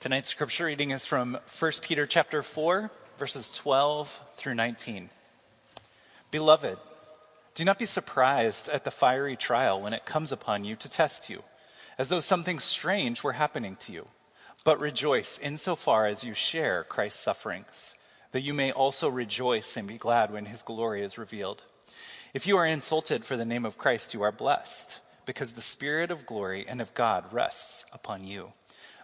Tonight's scripture reading is from 1 Peter chapter 4, verses 12 through 19. Beloved, do not be surprised at the fiery trial when it comes upon you to test you, as though something strange were happening to you. But rejoice insofar as you share Christ's sufferings, that you may also rejoice and be glad when his glory is revealed. If you are insulted for the name of Christ, you are blessed, because the Spirit of glory and of God rests upon you.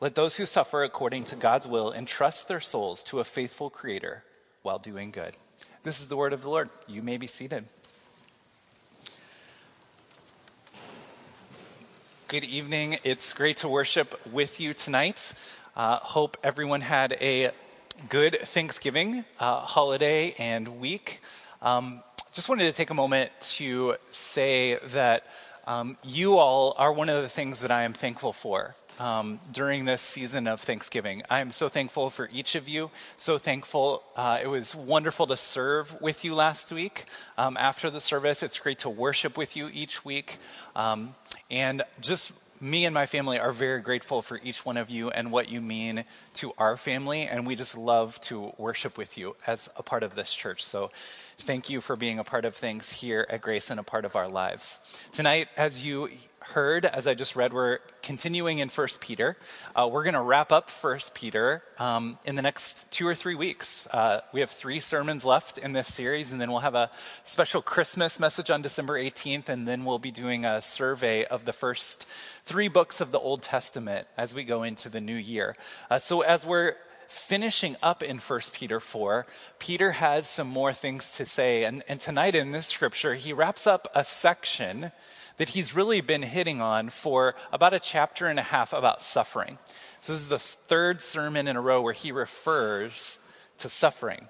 let those who suffer according to God's will entrust their souls to a faithful Creator while doing good. This is the word of the Lord. You may be seated. Good evening. It's great to worship with you tonight. Uh, hope everyone had a good Thanksgiving uh, holiday and week. Um, just wanted to take a moment to say that um, you all are one of the things that I am thankful for um, during this season of Thanksgiving. I am so thankful for each of you. So thankful. Uh, it was wonderful to serve with you last week um, after the service. It's great to worship with you each week. Um, and just me and my family are very grateful for each one of you and what you mean to our family. And we just love to worship with you as a part of this church. So thank you for being a part of things here at Grace and a part of our lives. Tonight, as you heard, as I just read, we're continuing in First Peter. Uh, we're going to wrap up First Peter um, in the next two or three weeks. Uh, we have three sermons left in this series, and then we'll have a special Christmas message on December 18th, and then we'll be doing a survey of the first three books of the Old Testament as we go into the new year. Uh, so as we're finishing up in 1 Peter 4, Peter has some more things to say. And, and tonight in this scripture, he wraps up a section that he's really been hitting on for about a chapter and a half about suffering. So, this is the third sermon in a row where he refers to suffering.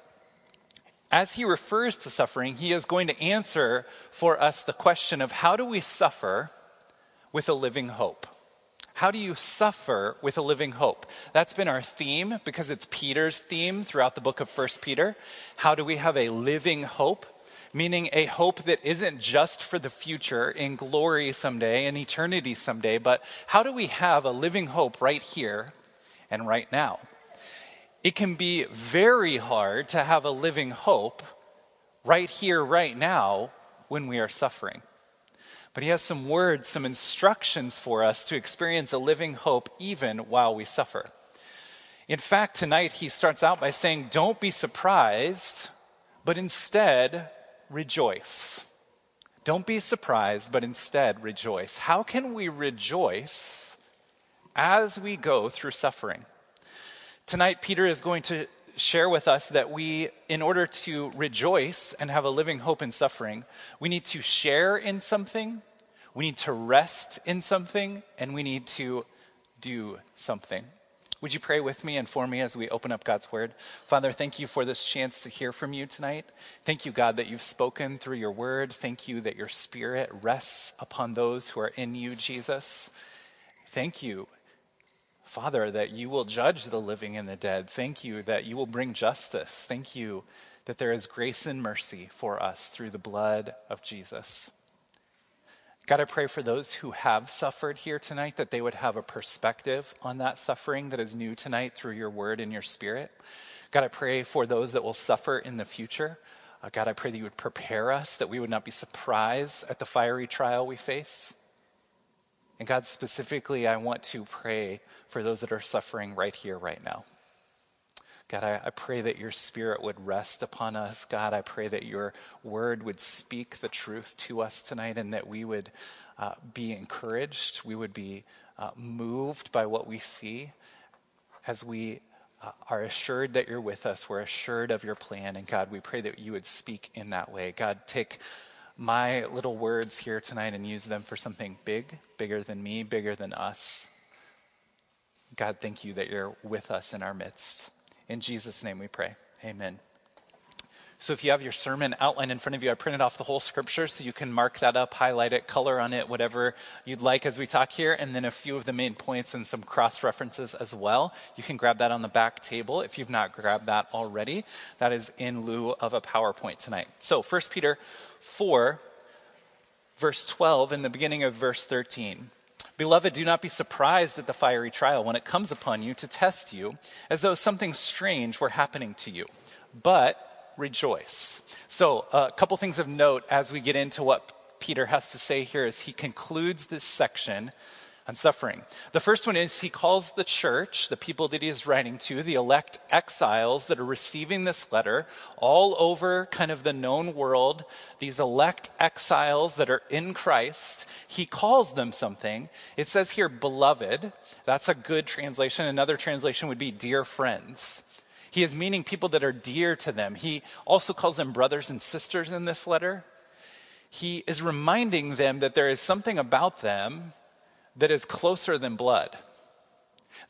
As he refers to suffering, he is going to answer for us the question of how do we suffer with a living hope? How do you suffer with a living hope? That's been our theme because it's Peter's theme throughout the book of First Peter. How do we have a living hope? Meaning a hope that isn't just for the future in glory someday, in eternity someday, but how do we have a living hope right here and right now? It can be very hard to have a living hope right here, right now, when we are suffering. But he has some words, some instructions for us to experience a living hope even while we suffer. In fact, tonight he starts out by saying, Don't be surprised, but instead rejoice. Don't be surprised, but instead rejoice. How can we rejoice as we go through suffering? Tonight, Peter is going to share with us that we, in order to rejoice and have a living hope in suffering, we need to share in something, we need to rest in something, and we need to do something. Would you pray with me and for me as we open up God's word? Father, thank you for this chance to hear from you tonight. Thank you, God, that you've spoken through your word. Thank you that your spirit rests upon those who are in you, Jesus. Thank you Father, that you will judge the living and the dead. Thank you that you will bring justice. Thank you that there is grace and mercy for us through the blood of Jesus. God, I pray for those who have suffered here tonight that they would have a perspective on that suffering that is new tonight through your word and your spirit. God, I pray for those that will suffer in the future. Uh, God, I pray that you would prepare us, that we would not be surprised at the fiery trial we face. And God, specifically, I want to pray for those that are suffering right here, right now. God, I, I, pray that your spirit would rest upon us. God, I pray that your word would speak the truth to us tonight and that we would uh, be encouraged. We would be uh, moved by what we see as we uh, are assured that you're with us. We're assured of your plan. And God, we pray that you would speak in that way. God, take my little words here tonight and use them for something big, bigger than me, bigger than us. God, thank you that you're with us in our midst. In Jesus' name we pray. Amen. So if you have your sermon outline in front of you, I printed off the whole scripture so you can mark that up, highlight it, color on it, whatever you'd like as we talk here, and then a few of the main points and some cross references as well. You can grab that on the back table if you've not grabbed that already. That is in lieu of a PowerPoint tonight. So 1 Peter 4, verse 12, in the beginning of verse 13. Beloved, do not be surprised at the fiery trial when it comes upon you to test you, as though something strange were happening to you. But rejoice. So, a couple things of note as we get into what Peter has to say here as he concludes this section on suffering. The first one is he calls the church, the people that he is writing to, the elect exiles that are receiving this letter all over kind of the known world, these elect exiles that are in Christ. He calls them something. It says here, beloved. That's a good translation. Another translation would be dear friends. He is meaning people that are dear to them. He also calls them brothers and sisters in this letter. He is reminding them that there is something about them that is closer than blood.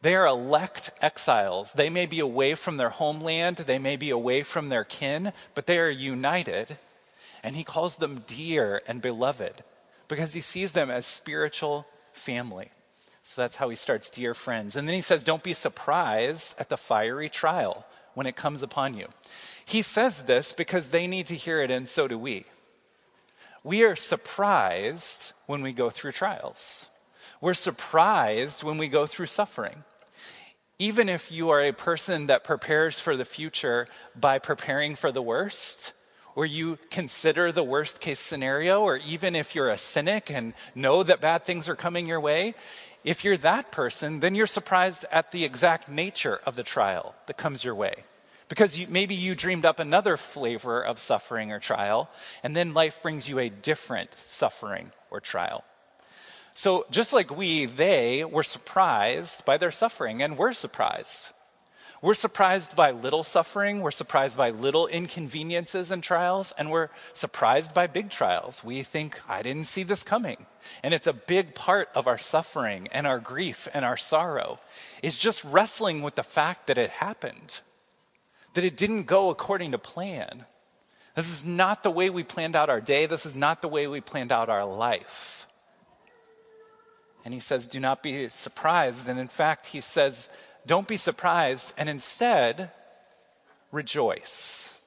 They are elect exiles. They may be away from their homeland, they may be away from their kin, but they are united. And he calls them dear and beloved because he sees them as spiritual family. So that's how he starts, dear friends. And then he says, Don't be surprised at the fiery trial when it comes upon you. He says this because they need to hear it, and so do we. We are surprised when we go through trials. We're surprised when we go through suffering. Even if you are a person that prepares for the future by preparing for the worst, or you consider the worst case scenario, or even if you're a cynic and know that bad things are coming your way, if you're that person, then you're surprised at the exact nature of the trial that comes your way. Because you, maybe you dreamed up another flavor of suffering or trial, and then life brings you a different suffering or trial. So, just like we, they were surprised by their suffering, and we're surprised. We're surprised by little suffering, we're surprised by little inconveniences and trials, and we're surprised by big trials. We think, I didn't see this coming. And it's a big part of our suffering and our grief and our sorrow, is just wrestling with the fact that it happened, that it didn't go according to plan. This is not the way we planned out our day, this is not the way we planned out our life. And he says, Do not be surprised. And in fact, he says, don't be surprised, and instead, rejoice.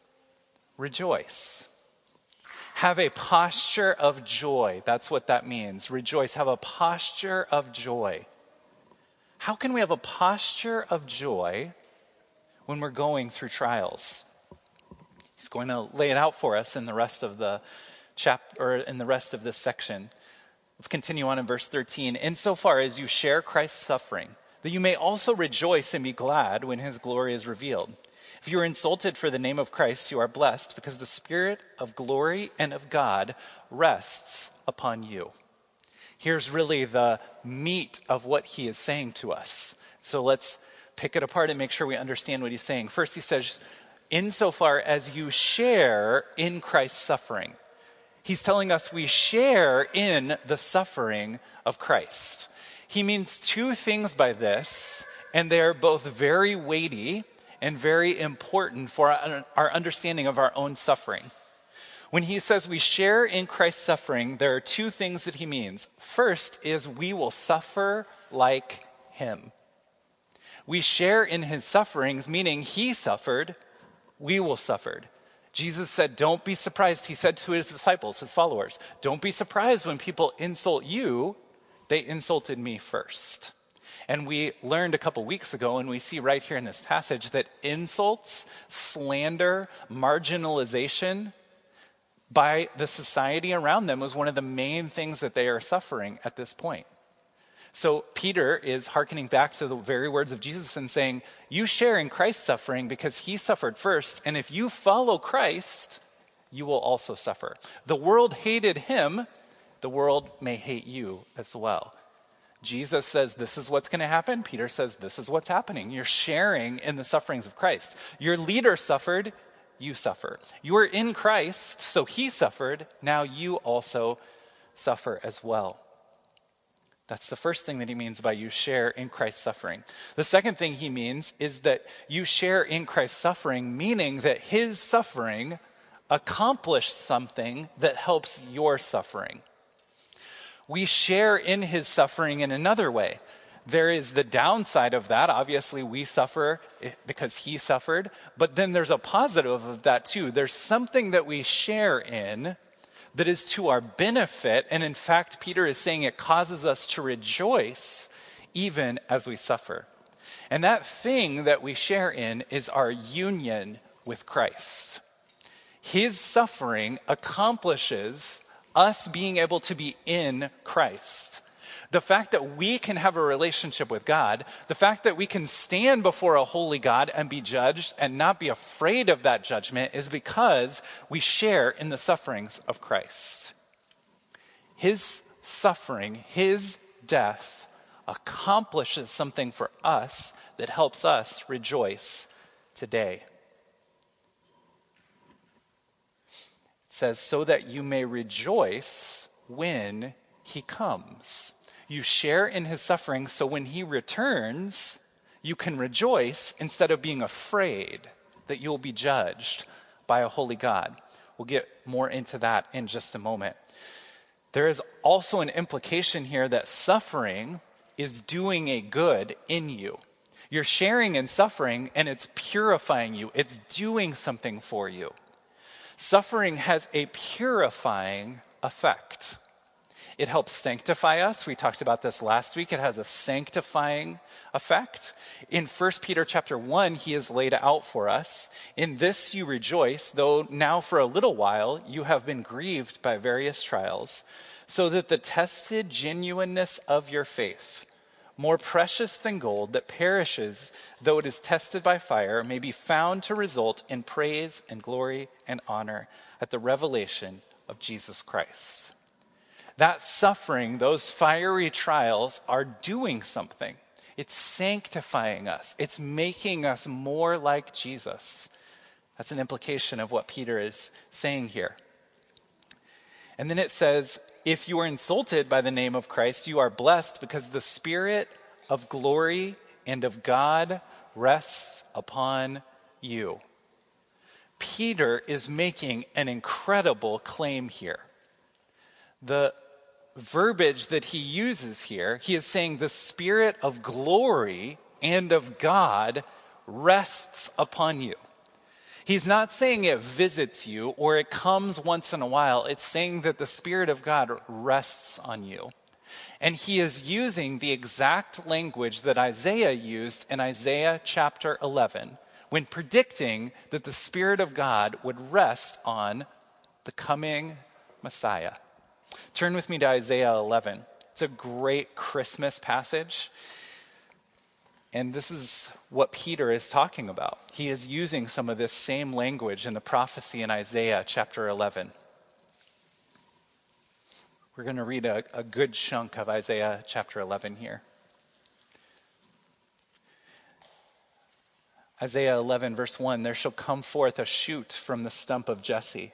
Rejoice. Have a posture of joy. That's what that means. Rejoice. Have a posture of joy. How can we have a posture of joy when we're going through trials? He's going to lay it out for us in the rest of the chapter or in the rest of this section. Let's continue on in verse 13. Insofar as you share Christ's suffering, that you may also rejoice and be glad when his glory is revealed. If you are insulted for the name of Christ, you are blessed because the Spirit of glory and of God rests upon you. Here's really the meat of what he is saying to us. So let's pick it apart and make sure we understand what he's saying. First, he says, insofar as you share in Christ's suffering. He's telling us we share in the suffering of Christ. He means two things by this, and they're both very weighty and very important for our understanding of our own suffering. When he says we share in Christ's suffering, there are two things that he means. First is we will suffer like him. We share in his sufferings, meaning he suffered, we will suffer. Jesus said, Don't be surprised. He said to his disciples, his followers, Don't be surprised when people insult you they insulted me first. And we learned a couple weeks ago, and we see right here in this passage, that insults, slander, marginalization by the society around them was one of the main things that they are suffering at this point. So Peter is hearkening back to the very words of Jesus and saying, You share in Christ's suffering because he suffered first, and if you follow Christ, you will also suffer. The world hated him the world may hate you as well. Jesus says, This is what's going to happen. Peter says, This is what's happening. You're sharing in the sufferings of Christ. Your leader suffered, you suffer. You are in Christ, so he suffered. Now you also suffer as well. That's the first thing that he means by you share in Christ's suffering. The second thing he means is that you share in Christ's suffering, meaning that his suffering accomplished something that helps your suffering. We share in his suffering in another way. There is the downside of that. Obviously, we suffer because he suffered, but then there's a positive of that too. There's something that we share in that is to our benefit. And in fact, Peter is saying it causes us to rejoice even as we suffer. And that thing that we share in is our union with Christ. His suffering accomplishes us being able to be in Christ. The fact that we can have a relationship with God, the fact that we can stand before a holy God and be judged and not be afraid of that judgment is because we share in the sufferings of Christ. His suffering, his death, accomplishes something for us that helps us rejoice today. It says, so that you may rejoice when he comes. You share in his suffering, so when he returns, you can rejoice instead of being afraid that you'll be judged by a holy God. We'll get more into that in just a moment. There is also an implication here that suffering is doing a good in you. You're sharing in suffering and it's purifying you, it's doing something for you. Suffering has a purifying effect. It helps sanctify us. We talked about this last week. It has a sanctifying effect. In 1 Peter chapter 1, he is laid out for us. In this you rejoice, though now for a little while you have been grieved by various trials, so that the tested genuineness of your faith, more precious than gold that perishes though it is tested by fire, may be found to result in praise and glory and honor at the revelation of Jesus Christ that suffering, those fiery trials are doing something. It's sanctifying us, it's making us more like Jesus. That's an implication of what Peter is saying here. And then it says, if you are insulted by the name of Christ, you are blessed because the Spirit of glory and of God rests upon you. Peter is making an incredible claim here. The verbiage that he uses here, he is saying the Spirit of glory and of God rests upon you. He's not saying it visits you or it comes once in a while. It's saying that the Spirit of God rests on you. And he is using the exact language that Isaiah used in Isaiah chapter 11 when predicting that the Spirit of God would rest on the coming Messiah. Turn with me to Isaiah 11. It's a great Christmas passage. And this is what Peter is talking about. He is using some of this same language in the prophecy in Isaiah chapter 11. We're going to read a, a good chunk of Isaiah chapter 11 here. Isaiah 11, verse 1 There shall come forth a shoot from the stump of Jesse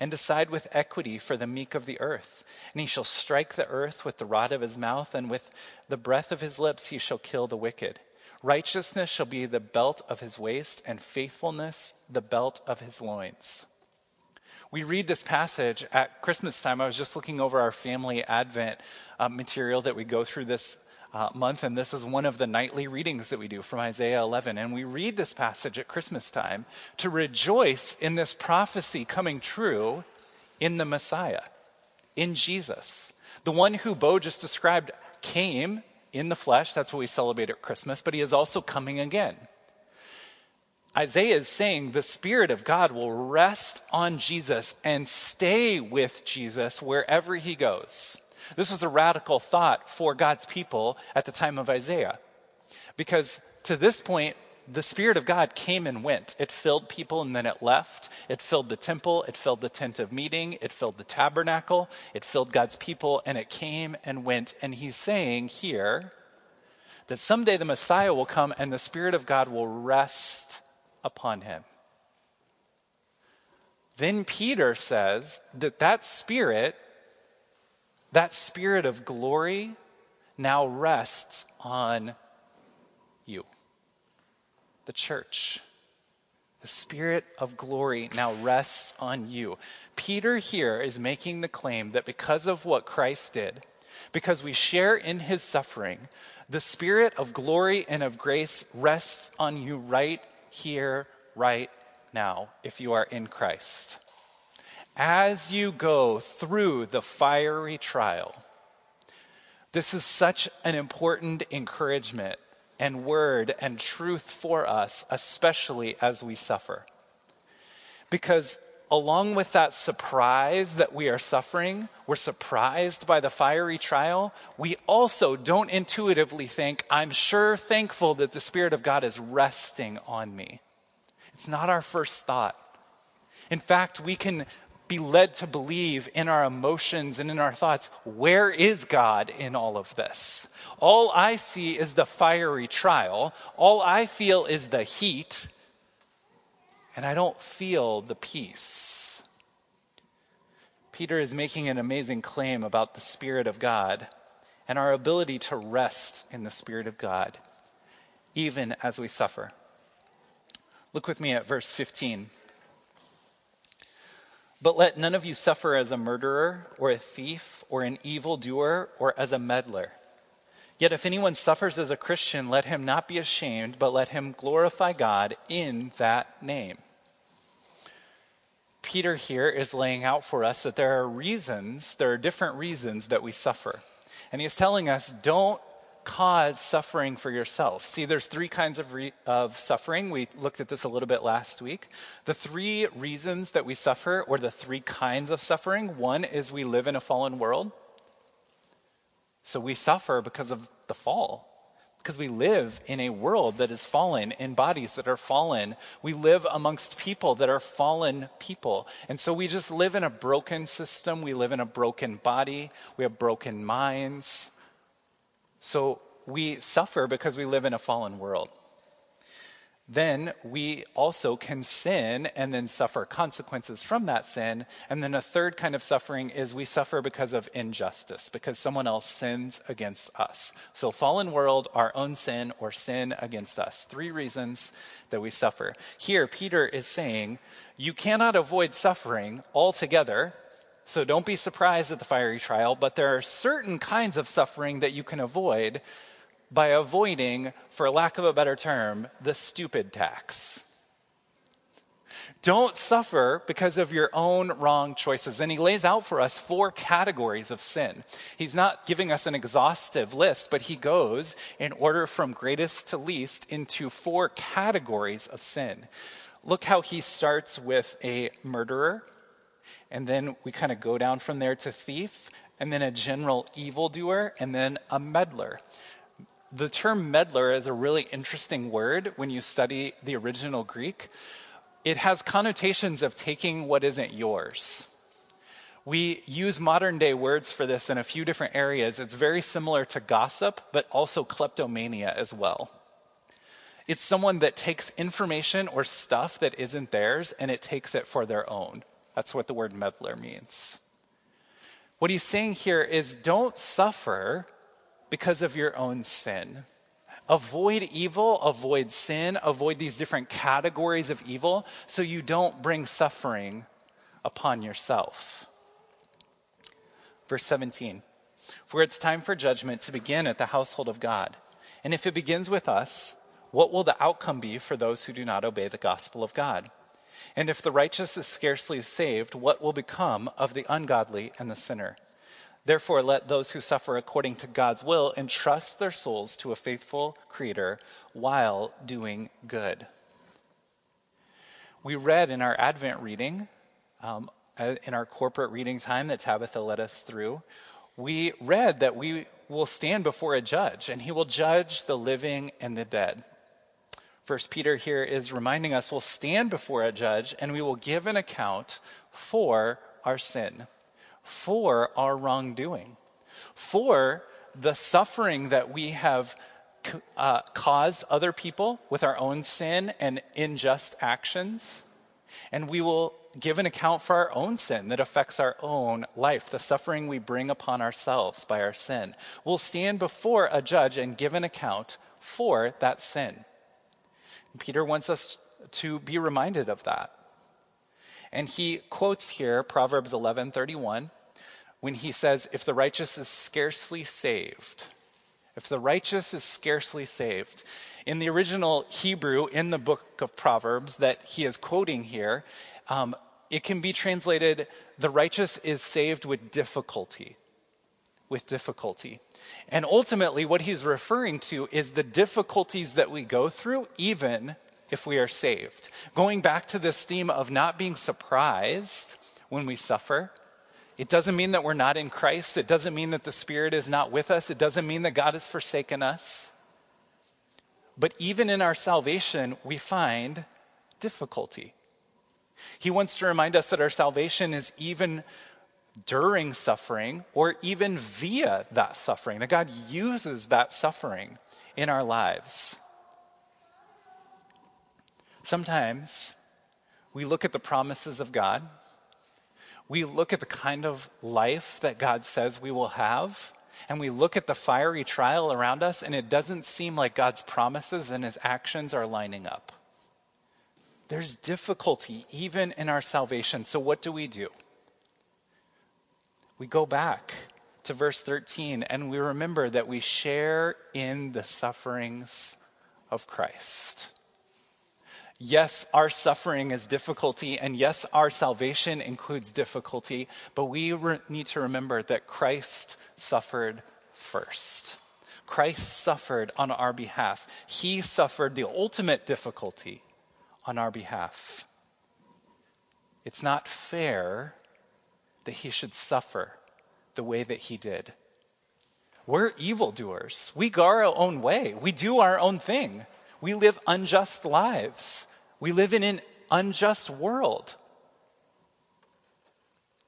and decide with equity for the meek of the earth. And he shall strike the earth with the rod of his mouth, and with the breath of his lips he shall kill the wicked. Righteousness shall be the belt of his waist, and faithfulness the belt of his loins. We read this passage at Christmas time. I was just looking over our family Advent uh, material that we go through this uh, month, and this is one of the nightly readings that we do from Isaiah 11. And we read this passage at Christmas time to rejoice in this prophecy coming true in the Messiah, in Jesus. The one who Bo just described came in the flesh. That's what we celebrate at Christmas, but he is also coming again. Isaiah is saying the Spirit of God will rest on Jesus and stay with Jesus wherever he goes. This was a radical thought for God's people at the time of Isaiah. Because to this point, the Spirit of God came and went. It filled people and then it left. It filled the temple, it filled the tent of meeting, it filled the tabernacle, it filled God's people, and it came and went. And he's saying here that someday the Messiah will come and the Spirit of God will rest upon him. Then Peter says that that Spirit, that Spirit of glory, now rests on you, the church. The Spirit of glory now rests on you. Peter here is making the claim that because of what Christ did, because we share in his suffering, the Spirit of glory and of grace rests on you right here, right now, if you are in Christ. As you go through the fiery trial, this is such an important encouragement and word and truth for us, especially as we suffer. Because along with that surprise that we are suffering, we're surprised by the fiery trial, we also don't intuitively think, I'm sure thankful that the Spirit of God is resting on me. It's not our first thought. In fact, we can be led to believe in our emotions and in our thoughts, where is God in all of this? All I see is the fiery trial. All I feel is the heat, and I don't feel the peace. Peter is making an amazing claim about the Spirit of God and our ability to rest in the Spirit of God, even as we suffer. Look with me at verse 15. But let none of you suffer as a murderer, or a thief, or an evildoer, or as a meddler. Yet if anyone suffers as a Christian, let him not be ashamed, but let him glorify God in that name. Peter here is laying out for us that there are reasons, there are different reasons that we suffer. And he's telling us don't cause suffering for yourself. See, there's three kinds of, re- of suffering. We looked at this a little bit last week. The three reasons that we suffer, or the three kinds of suffering one is we live in a fallen world. So we suffer because of the fall. Because we live in a world that is fallen, in bodies that are fallen. We live amongst people that are fallen people. And so we just live in a broken system. We live in a broken body. We have broken minds. So we suffer because we live in a fallen world. Then we also can sin and then suffer consequences from that sin. And then a third kind of suffering is we suffer because of injustice, because someone else sins against us. So, fallen world, our own sin, or sin against us. Three reasons that we suffer. Here, Peter is saying you cannot avoid suffering altogether so don't be surprised at the fiery trial, but there are certain kinds of suffering that you can avoid by avoiding, for lack of a better term, the stupid tax. Don't suffer because of your own wrong choices. And he lays out for us four categories of sin. He's not giving us an exhaustive list, but he goes in order from greatest to least into four categories of sin. Look how he starts with a murderer and then we kind of go down from there to thief, and then a general evildoer, and then a meddler. The term meddler is a really interesting word when you study the original Greek. It has connotations of taking what isn't yours. We use modern day words for this in a few different areas. It's very similar to gossip, but also kleptomania as well. It's someone that takes information or stuff that isn't theirs and it takes it for their own. That's what the word meddler means. What he's saying here is don't suffer because of your own sin. Avoid evil, avoid sin, avoid these different categories of evil so you don't bring suffering upon yourself. Verse 17 For it's time for judgment to begin at the household of God. And if it begins with us, what will the outcome be for those who do not obey the gospel of God? And if the righteous is scarcely saved, what will become of the ungodly and the sinner? Therefore, let those who suffer according to God's will entrust their souls to a faithful Creator while doing good. We read in our Advent reading, um, uh, in our corporate reading time that Tabitha led us through, we read that we will stand before a judge and he will judge the living and the dead. First Peter here is reminding us we'll stand before a judge and we will give an account for our sin, for our wrongdoing, for the suffering that we have uh, caused other people with our own sin and unjust actions. And we will give an account for our own sin that affects our own life, the suffering we bring upon ourselves by our sin. We'll stand before a judge and give an account for that sin. Peter wants us to be reminded of that. And he quotes here Proverbs 11:31 when he says if the righteous is scarcely saved if the righteous is scarcely saved in the original Hebrew in the book of Proverbs that he is quoting here um, it can be translated the righteous is saved with difficulty with difficulty and ultimately what he's referring to is the difficulties that we go through even if we are saved. Going back to this theme of not being surprised when we suffer, it doesn't mean that we're not in Christ. It doesn't mean that the Spirit is not with us. It doesn't mean that God has forsaken us. But even in our salvation, we find difficulty. He wants to remind us that our salvation is even during suffering or even via that suffering, that God uses that suffering in our lives. Sometimes we look at the promises of God, we look at the kind of life that God says we will have, and we look at the fiery trial around us, and it doesn't seem like God's promises and his actions are lining up. There's difficulty even in our salvation. So, what do we do? We go back to verse 13 and we remember that we share in the sufferings of Christ. Yes, our suffering is difficulty, and yes, our salvation includes difficulty, but we re- need to remember that Christ suffered first. Christ suffered on our behalf. He suffered the ultimate difficulty on our behalf. It's not fair that he should suffer the way that he did. We're evildoers. We go our own way. We do our own thing. We live unjust lives. We live in an unjust world.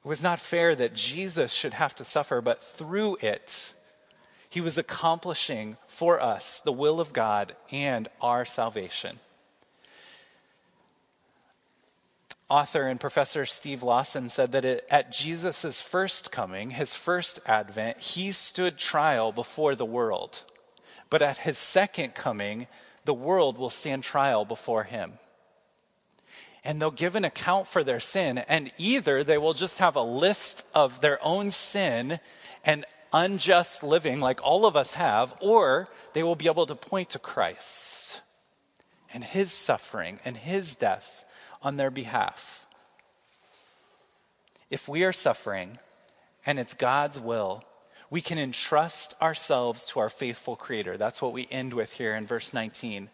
It was not fair that Jesus should have to suffer, but through it, he was accomplishing for us the will of God and our salvation. Author and professor Steve Lawson said that it, at Jesus' first coming, his first advent, he stood trial before the world. But at his second coming, the world will stand trial before him. And they'll give an account for their sin, and either they will just have a list of their own sin and unjust living, like all of us have, or they will be able to point to Christ and his suffering and his death on their behalf. If we are suffering and it's God's will, we can entrust ourselves to our faithful Creator. That's what we end with here in verse 19.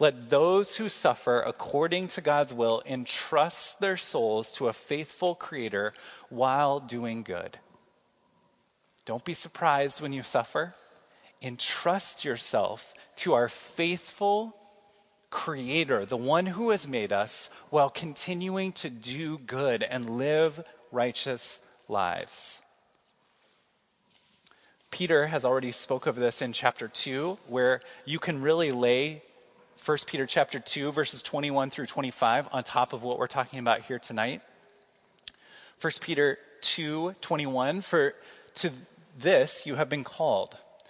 Let those who suffer according to God's will entrust their souls to a faithful Creator while doing good. Don't be surprised when you suffer. Entrust yourself to our faithful Creator, the one who has made us, while continuing to do good and live righteous lives. Peter has already spoke of this in chapter 2 where you can really lay 1 Peter chapter 2 verses 21 through 25 on top of what we're talking about here tonight. 1 Peter 2 21 for to this you have been called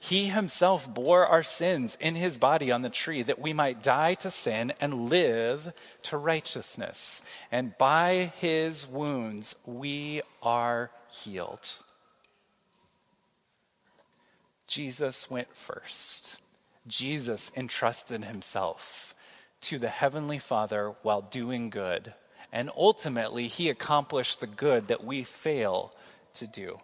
He himself bore our sins in his body on the tree that we might die to sin and live to righteousness. And by his wounds we are healed. Jesus went first. Jesus entrusted himself to the Heavenly Father while doing good. And ultimately, he accomplished the good that we fail to do.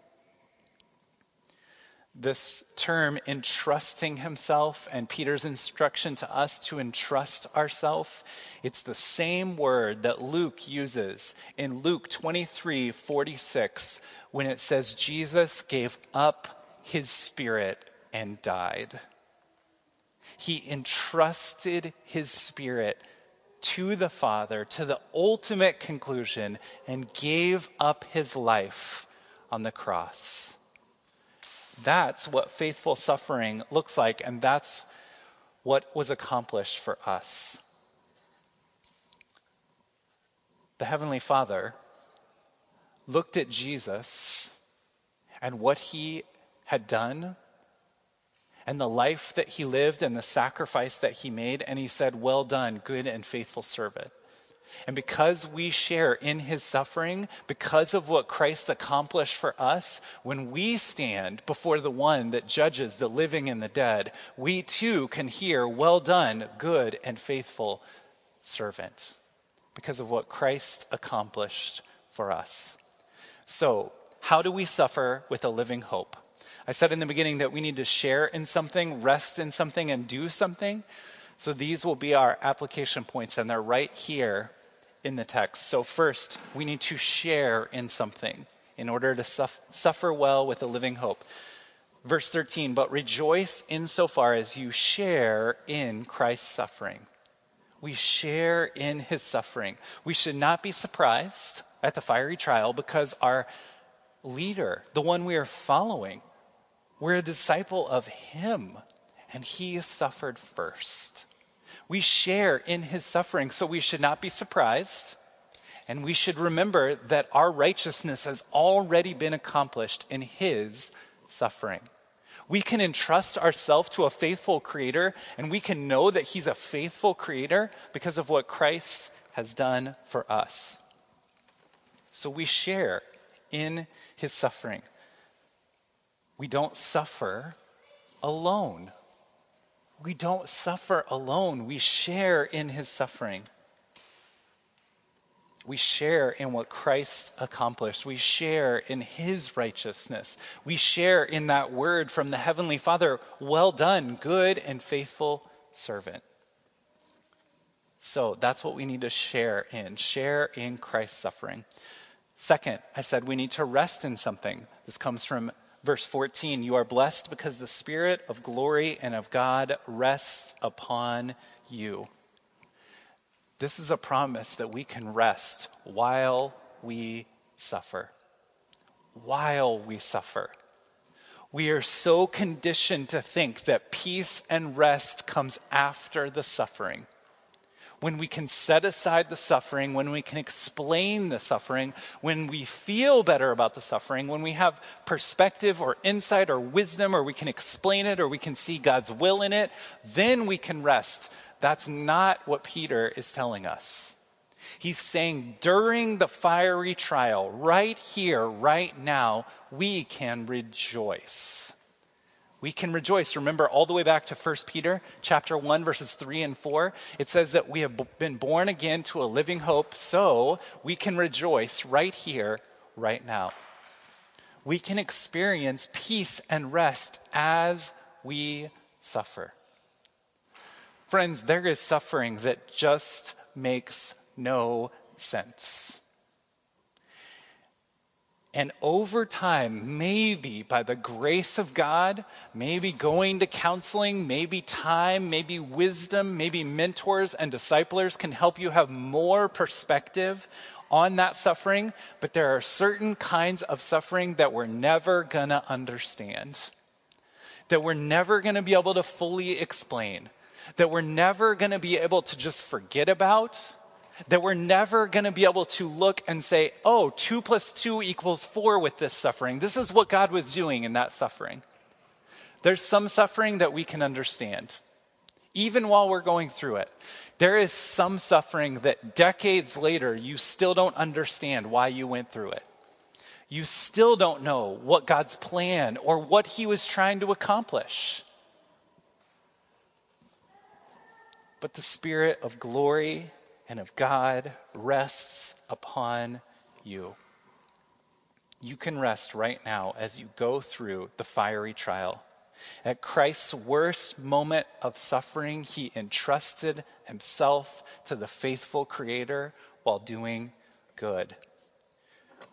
This term entrusting himself and Peter's instruction to us to entrust ourselves, it's the same word that Luke uses in Luke 23 46 when it says Jesus gave up his spirit and died. He entrusted his spirit to the Father, to the ultimate conclusion, and gave up his life on the cross. That's what faithful suffering looks like, and that's what was accomplished for us. The Heavenly Father looked at Jesus and what he had done and the life that he lived and the sacrifice that he made, and he said, Well done, good and faithful servant. And because we share in his suffering, because of what Christ accomplished for us, when we stand before the one that judges the living and the dead, we too can hear, Well done, good and faithful servant, because of what Christ accomplished for us. So, how do we suffer with a living hope? I said in the beginning that we need to share in something, rest in something, and do something. So, these will be our application points, and they're right here in the text. So, first, we need to share in something in order to suf- suffer well with a living hope. Verse 13, but rejoice insofar as you share in Christ's suffering. We share in his suffering. We should not be surprised at the fiery trial because our leader, the one we are following, we're a disciple of him, and he suffered first. We share in his suffering, so we should not be surprised. And we should remember that our righteousness has already been accomplished in his suffering. We can entrust ourselves to a faithful creator, and we can know that he's a faithful creator because of what Christ has done for us. So we share in his suffering. We don't suffer alone. We don't suffer alone. We share in his suffering. We share in what Christ accomplished. We share in his righteousness. We share in that word from the Heavenly Father well done, good and faithful servant. So that's what we need to share in. Share in Christ's suffering. Second, I said we need to rest in something. This comes from verse 14 You are blessed because the Spirit of glory and of God rests upon you. This is a promise that we can rest while we suffer. While we suffer. We are so conditioned to think that peace and rest comes after the suffering when we can set aside the suffering, when we can explain the suffering, when we feel better about the suffering, when we have perspective or insight or wisdom, or we can explain it or we can see God's will in it, then we can rest. That's not what Peter is telling us. He's saying during the fiery trial, right here, right now, we can rejoice we can rejoice. Remember all the way back to 1 Peter chapter 1 verses 3 and 4. It says that we have been born again to a living hope, so we can rejoice right here, right now. We can experience peace and rest as we suffer. Friends, there is suffering that just makes no sense. And over time, maybe by the grace of God, maybe going to counseling, maybe time, maybe wisdom, maybe mentors and disciplers can help you have more perspective on that suffering. But there are certain kinds of suffering that we're never going to understand, that we're never going to be able to fully explain, that we're never going to be able to just forget about that we're never going to be able to look and say, oh, two plus two equals four with this suffering. This is what God was doing in that suffering. There's some suffering that we can understand, even while we're going through it. There is some suffering that decades later you still don't understand why you went through it. You still don't know what God's plan or what He was trying to accomplish. But the Spirit of glory and of God rests upon you. you can rest right now as you go through the fiery trial. At Christ's worst moment of suffering, he entrusted himself to the faithful Creator while doing good.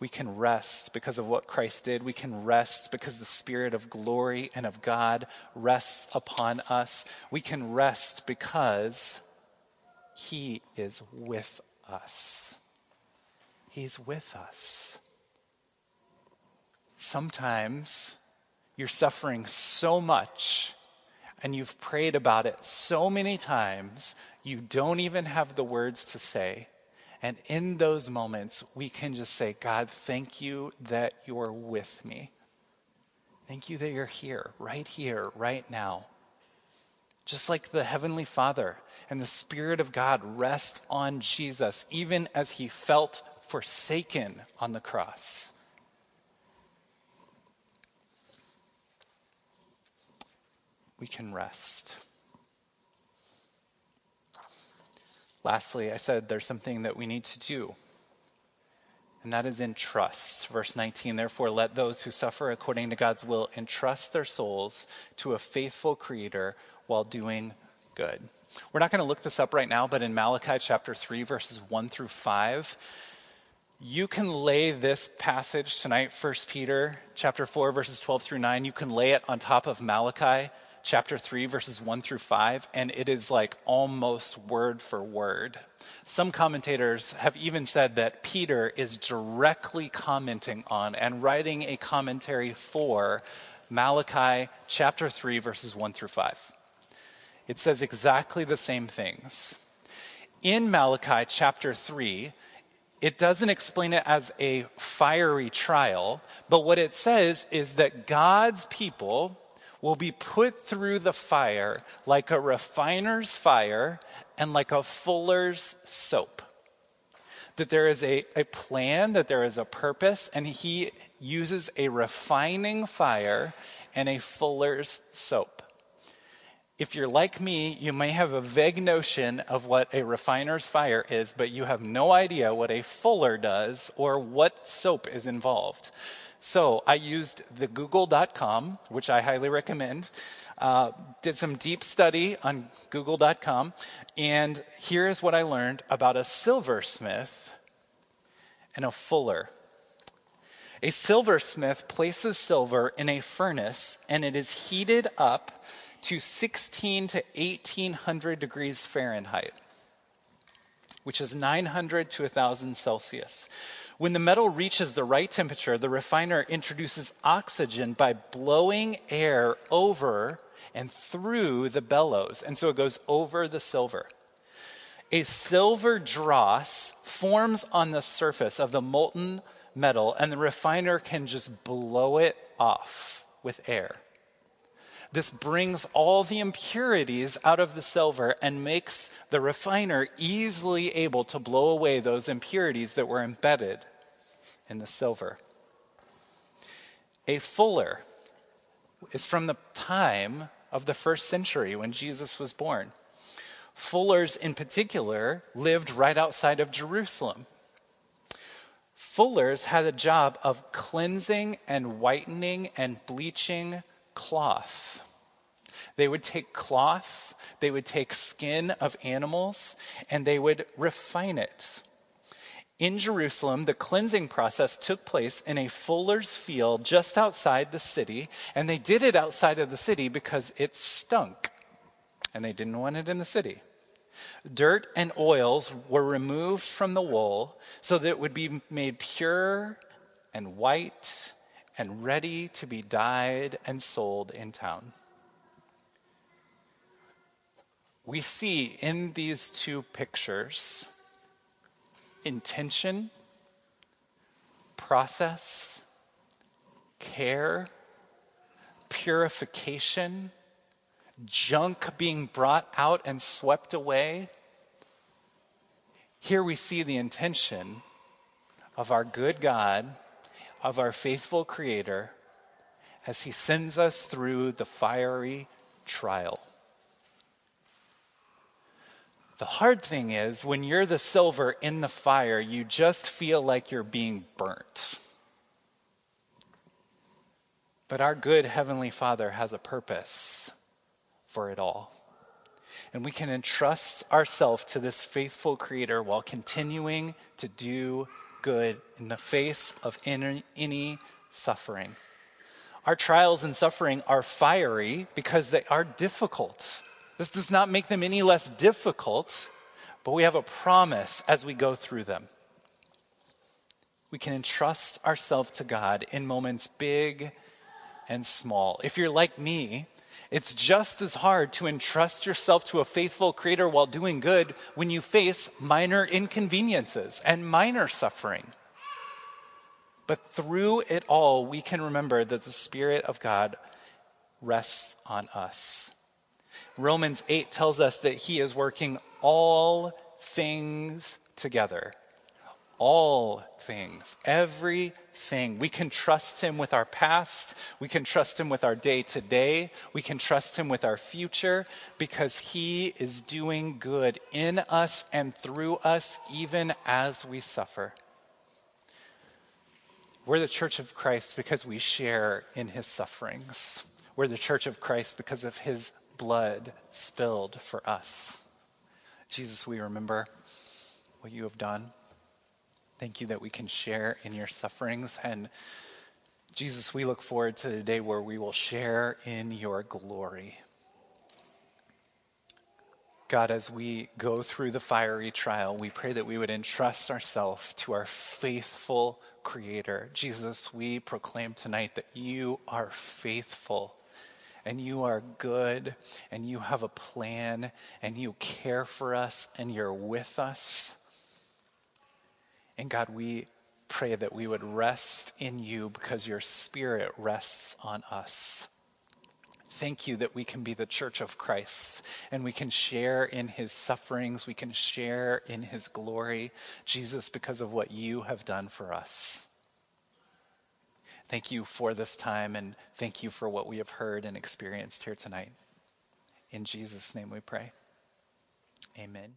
We can rest because of what Christ did. We can rest because the Spirit of glory and of God rests upon us. We can rest because He is with us. He's with us. Sometimes you're suffering so much and you've prayed about it so many times, you don't even have the words to say. And in those moments, we can just say, God, thank you that you're with me. Thank you that you're here, right here, right now. Just like the Heavenly Father and the Spirit of God rest on Jesus, even as he felt forsaken on the cross. We can rest. Lastly, I said there's something that we need to do, and that is entrust. Verse 19, therefore, let those who suffer according to God's will entrust their souls to a faithful Creator while doing good. We're not going to look this up right now, but in Malachi chapter 3, verses 1 through 5, you can lay this passage tonight, 1 Peter chapter 4, verses 12 through 9, you can lay it on top of Malachi chapter 3, verses 1 through 5, and it is like almost word for word. Some commentators have even said that Peter is directly commenting on and writing a commentary for Malachi chapter 3, verses 1 through 5. It says exactly the same things. In Malachi chapter 3, it doesn't explain it as a fiery trial, but what it says is that God's people will be put through the fire like a refiner's fire and like a fuller's soap. That there is a, a plan, that there is a purpose, and he uses a refining fire and a fuller's soap. If you're like me, you may have a vague notion of what a refiner's fire is, but you have no idea what a fuller does or what soap is involved. So I used the google.com, which I highly recommend. Uh, did some deep study on google.com, and here's what I learned about a silversmith and a fuller. A silversmith places silver in a furnace and it is heated up to 16 to 1800 degrees Fahrenheit, which is 900 to 1000 Celsius. When the metal reaches the right temperature, the refiner introduces oxygen by blowing air over and through the bellows. And so it goes over the silver. A silver dross forms on the surface of the molten metal, and the refiner can just blow it off with air. This brings all the impurities out of the silver and makes the refiner easily able to blow away those impurities that were embedded in the silver. A fuller is from the time of the first century when Jesus was born. Fullers, in particular, lived right outside of Jerusalem. Fullers had a job of cleansing and whitening and bleaching cloth. They would take cloth, they would take skin of animals, and they would refine it. In Jerusalem, the cleansing process took place in a fuller's field just outside the city, and they did it outside of the city because it stunk, and they didn't want it in the city. Dirt and oils were removed from the wool so that it would be made pure and white and ready to be dyed and sold in town. We see in these two pictures intention, process, care, purification, junk being brought out and swept away. Here we see the intention of our good God, of our faithful Creator, as He sends us through the fiery trial. The hard thing is, when you're the silver in the fire, you just feel like you're being burnt. But our good Heavenly Father has a purpose for it all. And we can entrust ourselves to this faithful Creator while continuing to do good in the face of any, any suffering. Our trials and suffering are fiery because they are difficult. This does not make them any less difficult, but we have a promise as we go through them. We can entrust ourselves to God in moments big and small. If you're like me, it's just as hard to entrust yourself to a faithful creator while doing good when you face minor inconveniences and minor suffering. But through it all, we can remember that the Spirit of God rests on us. Romans 8 tells us that He is working all things together all things, everything. We can trust Him with our past. We can trust Him with our day to day. We can trust Him with our future because He is doing good in us and through us, even as we suffer. We're the church of Christ because we share in His sufferings. We're the church of Christ because of His blood spilled for us. Jesus, we remember what you have done. Thank you that we can share in your sufferings. And Jesus, we look forward to the day where we will share in your glory. God, as we go through the fiery trial, we pray that we would entrust ourselves to our faithful Creator. Jesus, we proclaim tonight that you are faithful and you are good and you have a plan and you care for us and you're with us. And God, we pray that we would rest in you because your spirit rests on us. Thank you that we can be the church of Christ and we can share in his sufferings. We can share in his glory, Jesus, because of what you have done for us. Thank you for this time and thank you for what we have heard and experienced here tonight. In Jesus' name we pray. Amen.